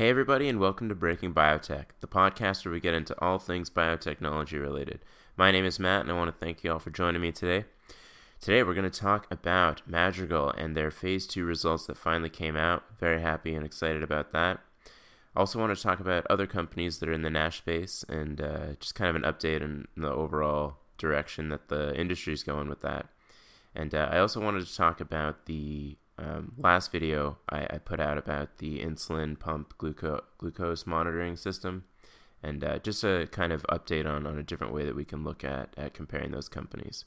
Hey, everybody, and welcome to Breaking Biotech, the podcast where we get into all things biotechnology related. My name is Matt, and I want to thank you all for joining me today. Today, we're going to talk about Madrigal and their phase two results that finally came out. Very happy and excited about that. Also, want to talk about other companies that are in the NASH space and uh, just kind of an update on the overall direction that the industry is going with that. And uh, I also wanted to talk about the um, last video I, I, put out about the insulin pump gluco- glucose monitoring system and uh, just a kind of update on, on a different way that we can look at, at comparing those companies.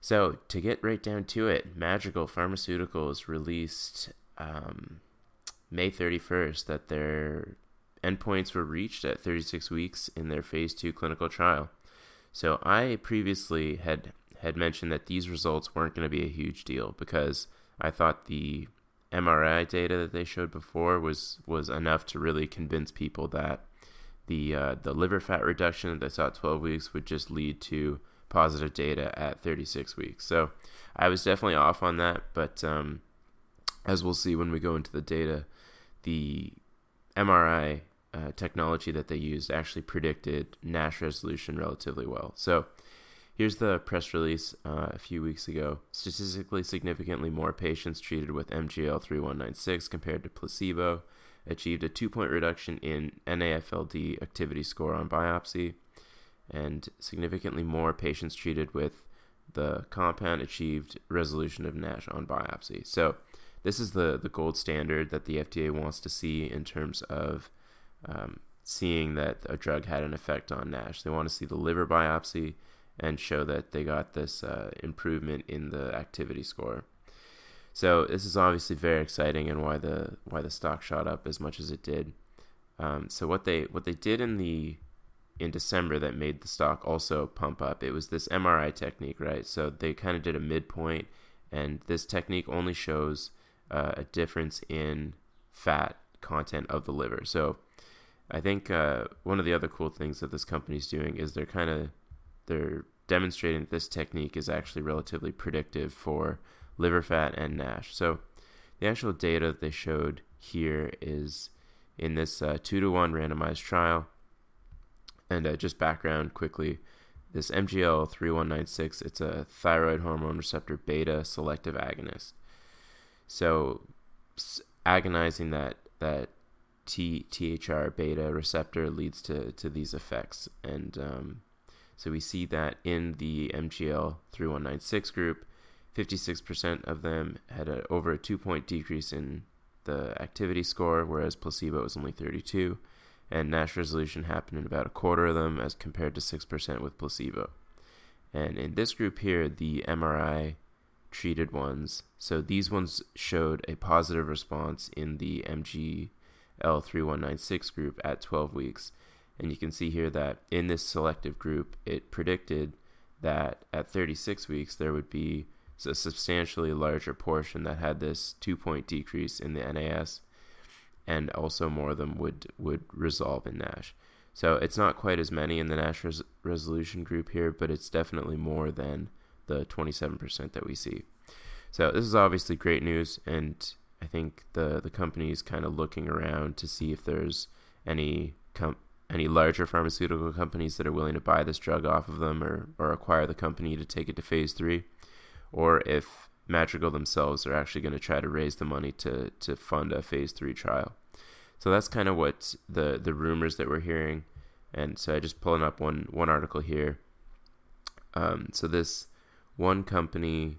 So, to get right down to it, Madrigal Pharmaceuticals released um, May 31st that their endpoints were reached at 36 weeks in their phase 2 clinical trial. So, I previously had had mentioned that these results weren't going to be a huge deal because I thought the MRI data that they showed before was was enough to really convince people that the uh, the liver fat reduction that they saw at 12 weeks would just lead to positive data at 36 weeks. So I was definitely off on that, but um, as we'll see when we go into the data, the MRI uh, technology that they used actually predicted NASH resolution relatively well. So Here's the press release uh, a few weeks ago. Statistically significantly more patients treated with MGL 3196 compared to placebo achieved a two point reduction in NAFLD activity score on biopsy, and significantly more patients treated with the compound achieved resolution of NASH on biopsy. So, this is the, the gold standard that the FDA wants to see in terms of um, seeing that a drug had an effect on NASH. They want to see the liver biopsy and show that they got this uh, improvement in the activity score. So this is obviously very exciting, and why the why the stock shot up as much as it did. Um, so what they what they did in the in December that made the stock also pump up. It was this MRI technique, right? So they kind of did a midpoint, and this technique only shows uh, a difference in fat content of the liver. So I think uh, one of the other cool things that this company is doing is they're kind of they're demonstrating that this technique is actually relatively predictive for liver fat and NASH. So the actual data that they showed here is in this uh, two to one randomized trial. And uh, just background quickly, this MGL 3196, it's a thyroid hormone receptor beta selective agonist. So agonizing that that T, THR beta receptor leads to, to these effects. And um, so we see that in the MGL 3196 group, 56% of them had a, over a two point decrease in the activity score, whereas placebo was only 32. And NASH resolution happened in about a quarter of them as compared to 6% with placebo. And in this group here, the MRI treated ones, so these ones showed a positive response in the MGL 3196 group at 12 weeks and you can see here that in this selective group, it predicted that at 36 weeks there would be a substantially larger portion that had this two point decrease in the NAS, and also more of them would, would resolve in NASH. So it's not quite as many in the NASH res- resolution group here, but it's definitely more than the 27% that we see. So this is obviously great news, and I think the the company is kind of looking around to see if there's any com- any larger pharmaceutical companies that are willing to buy this drug off of them or, or acquire the company to take it to phase three, or if Madrigal themselves are actually going to try to raise the money to, to fund a phase three trial. So that's kind of what the, the rumors that we're hearing. And so I just pulling up one, one article here. Um, so this one company,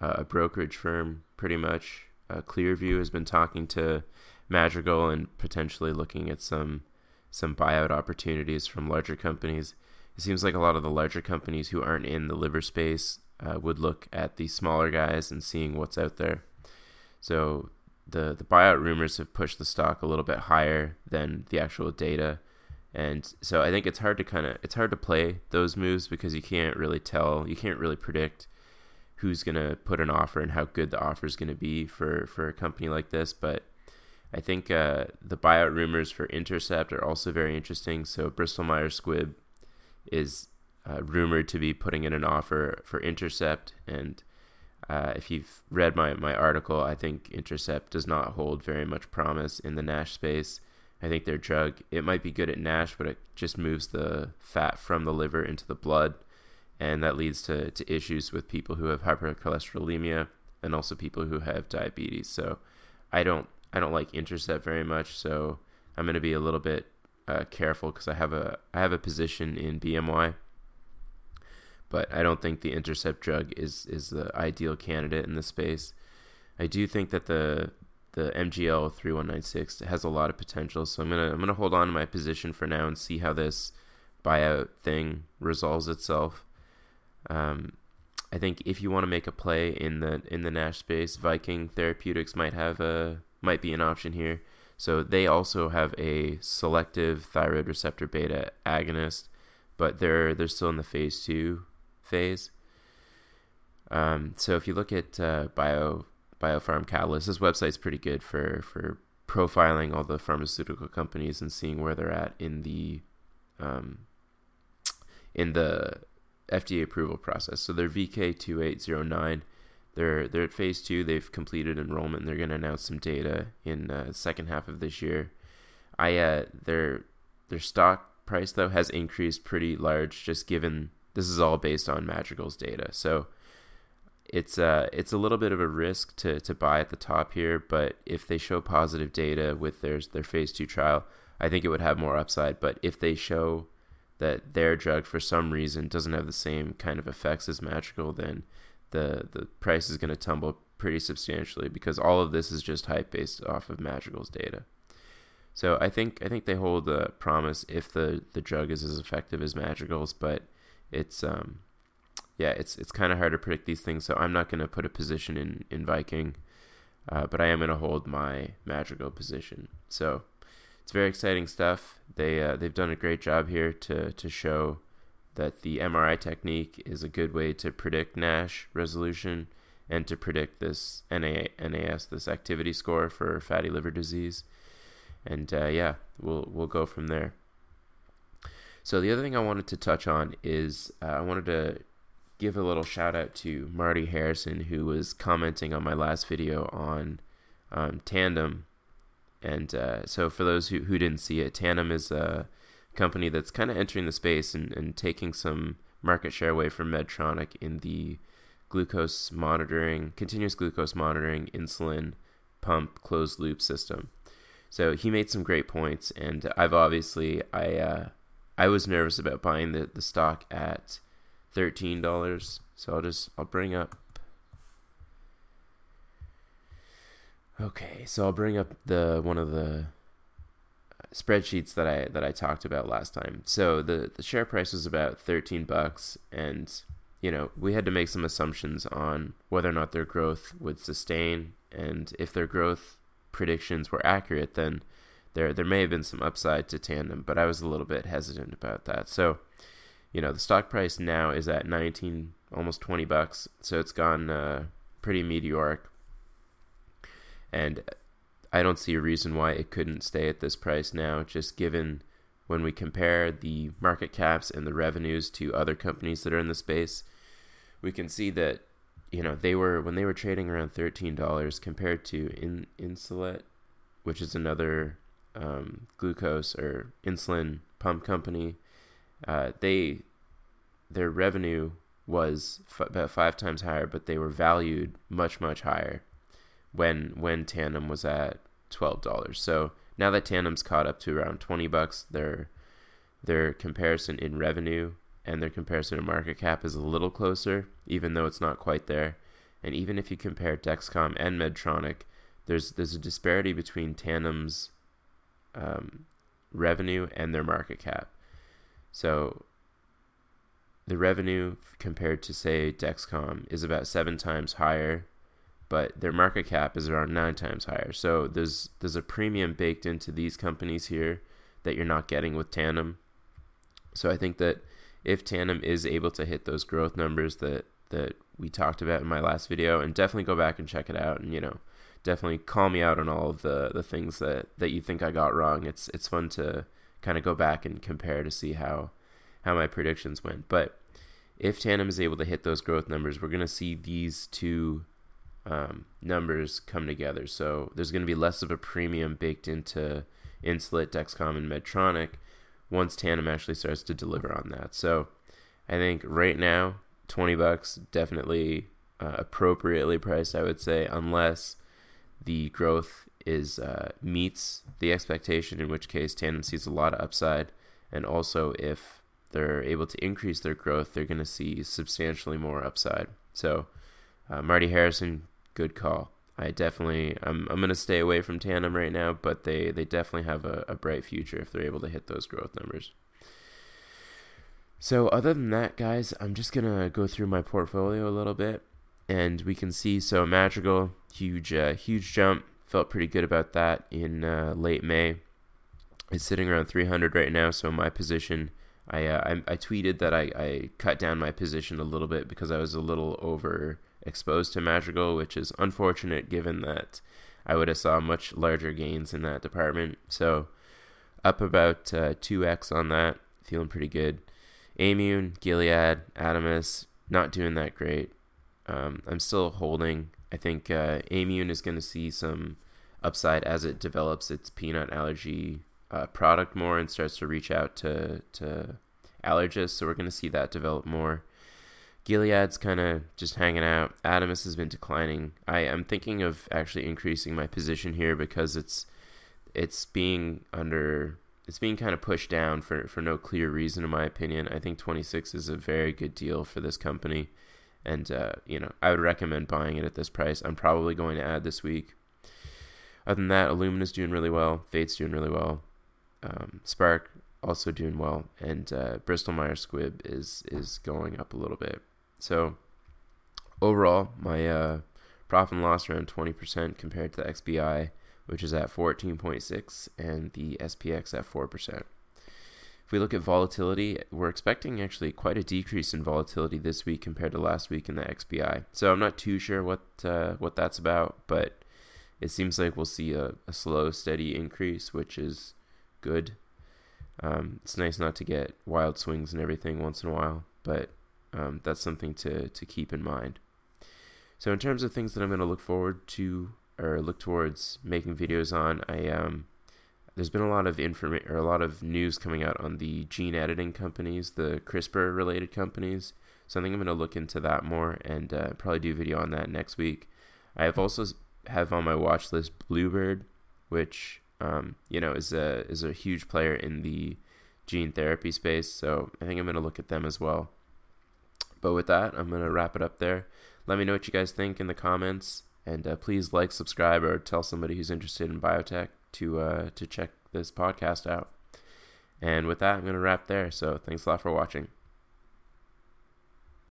uh, a brokerage firm, pretty much, uh, Clearview, has been talking to Madrigal and potentially looking at some some buyout opportunities from larger companies. It seems like a lot of the larger companies who aren't in the liver space uh, would look at the smaller guys and seeing what's out there. So the the buyout rumors have pushed the stock a little bit higher than the actual data. And so I think it's hard to kind of it's hard to play those moves because you can't really tell, you can't really predict who's going to put an offer and how good the offer is going to be for for a company like this, but I think uh, the buyout rumors for Intercept are also very interesting. So Bristol Myers Squibb is uh, rumored to be putting in an offer for Intercept, and uh, if you've read my, my article, I think Intercept does not hold very much promise in the NASH space. I think their drug it might be good at NASH, but it just moves the fat from the liver into the blood, and that leads to, to issues with people who have hypercholesterolemia and also people who have diabetes. So I don't I don't like Intercept very much, so I'm going to be a little bit uh, careful because I have a I have a position in BMY, but I don't think the Intercept drug is is the ideal candidate in this space. I do think that the the MGL 3196 has a lot of potential, so I'm gonna I'm gonna hold on to my position for now and see how this buyout thing resolves itself. Um, I think if you want to make a play in the in the Nash space, Viking Therapeutics might have a might be an option here. So they also have a selective thyroid receptor beta agonist, but they're they're still in the phase two phase. Um, so if you look at uh, Bio Biopharm Catalyst, this website's pretty good for for profiling all the pharmaceutical companies and seeing where they're at in the um, in the FDA approval process. So they're VK2809. They're they're at phase two. They've completed enrollment. They're going to announce some data in uh, second half of this year. I uh, their their stock price though has increased pretty large, just given this is all based on Madrigal's data. So it's uh it's a little bit of a risk to to buy at the top here, but if they show positive data with their their phase two trial, I think it would have more upside. But if they show that their drug for some reason doesn't have the same kind of effects as Madrigal, then the the price is going to tumble pretty substantially because all of this is just hype based off of Madrigal's data. So I think I think they hold a promise if the the drug is as effective as Madrigal's, but it's um yeah it's it's kind of hard to predict these things. So I'm not going to put a position in in Viking, uh, but I am going to hold my Madrigal position. So it's very exciting stuff. They uh, they've done a great job here to to show that the MRI technique is a good way to predict NASH resolution and to predict this NA, NAS, this activity score for fatty liver disease. And uh, yeah, we'll we'll go from there. So the other thing I wanted to touch on is uh, I wanted to give a little shout out to Marty Harrison who was commenting on my last video on um, Tandem and uh, so, for those who, who didn't see it, Tandem is a company that's kind of entering the space and, and taking some market share away from Medtronic in the glucose monitoring, continuous glucose monitoring, insulin pump closed loop system. So he made some great points, and I've obviously I uh, I was nervous about buying the, the stock at thirteen dollars. So I'll just I'll bring up Okay, so I'll bring up the one of the spreadsheets that I that I talked about last time. So the the share price was about 13 bucks and you know, we had to make some assumptions on whether or not their growth would sustain and if their growth predictions were accurate then there there may have been some upside to Tandem, but I was a little bit hesitant about that. So, you know, the stock price now is at 19 almost 20 bucks, so it's gone uh, pretty meteoric and I don't see a reason why it couldn't stay at this price now, just given when we compare the market caps and the revenues to other companies that are in the space, we can see that you know they were when they were trading around thirteen dollars compared to in Insulet, which is another um, glucose or insulin pump company. Uh, they their revenue was f- about five times higher, but they were valued much much higher when when Tandem was at twelve dollars. So now that Tandem's caught up to around twenty bucks, their their comparison in revenue and their comparison to market cap is a little closer, even though it's not quite there. And even if you compare Dexcom and Medtronic, there's there's a disparity between Tandem's um, revenue and their market cap. So the revenue compared to say Dexcom is about seven times higher but their market cap is around nine times higher. So there's there's a premium baked into these companies here that you're not getting with Tandem. So I think that if Tandem is able to hit those growth numbers that that we talked about in my last video, and definitely go back and check it out, and you know, definitely call me out on all of the the things that that you think I got wrong. It's it's fun to kind of go back and compare to see how how my predictions went. But if Tandem is able to hit those growth numbers, we're going to see these two um, numbers come together. So there's going to be less of a premium baked into Insulet, Dexcom, and Medtronic once Tandem actually starts to deliver on that. So I think right now, 20 bucks, definitely uh, appropriately priced, I would say, unless the growth is uh, meets the expectation, in which case Tandem sees a lot of upside. And also, if they're able to increase their growth, they're going to see substantially more upside. So, uh, Marty Harrison, good call. I definitely, I'm, I'm going to stay away from Tandem right now, but they, they definitely have a, a bright future if they're able to hit those growth numbers. So, other than that, guys, I'm just going to go through my portfolio a little bit and we can see so Madrigal, huge, uh, huge jump. Felt pretty good about that in uh, late May. It's sitting around 300 right now, so my position I, uh, I, I tweeted that I, I cut down my position a little bit because I was a little over exposed to Madrigal, which is unfortunate given that I would have saw much larger gains in that department. So up about uh, 2x on that, feeling pretty good. Aimmune, Gilead, Adamas, not doing that great. Um, I'm still holding. I think uh, Aimmune is going to see some upside as it develops its peanut allergy uh, product more and starts to reach out to to allergists. So we're going to see that develop more. Gilead's kind of just hanging out. Adamas has been declining. I am thinking of actually increasing my position here because it's it's being under it's being kind of pushed down for for no clear reason in my opinion. I think 26 is a very good deal for this company and uh, you know I would recommend buying it at this price. I'm probably going to add this week. Other than that, Illumina's doing really well. Fate's doing really well um, Spark also doing well, and uh, Bristol Myers Squibb is is going up a little bit. So overall, my uh, profit and loss around 20% compared to the XBI, which is at 14.6, and the SPX at 4%. If we look at volatility, we're expecting actually quite a decrease in volatility this week compared to last week in the XBI. So I'm not too sure what uh, what that's about, but it seems like we'll see a, a slow, steady increase, which is good. Um, it's nice not to get wild swings and everything once in a while, but um, that's something to, to keep in mind. So in terms of things that I'm going to look forward to or look towards making videos on, I um, there's been a lot of information or a lot of news coming out on the gene editing companies, the CRISPR related companies. So I think I'm going to look into that more and uh, probably do a video on that next week. I have also have on my watch list Bluebird, which um, you know, is a is a huge player in the gene therapy space. So I think I'm gonna look at them as well. But with that, I'm gonna wrap it up there. Let me know what you guys think in the comments, and uh, please like, subscribe, or tell somebody who's interested in biotech to uh, to check this podcast out. And with that, I'm gonna wrap there. So thanks a lot for watching.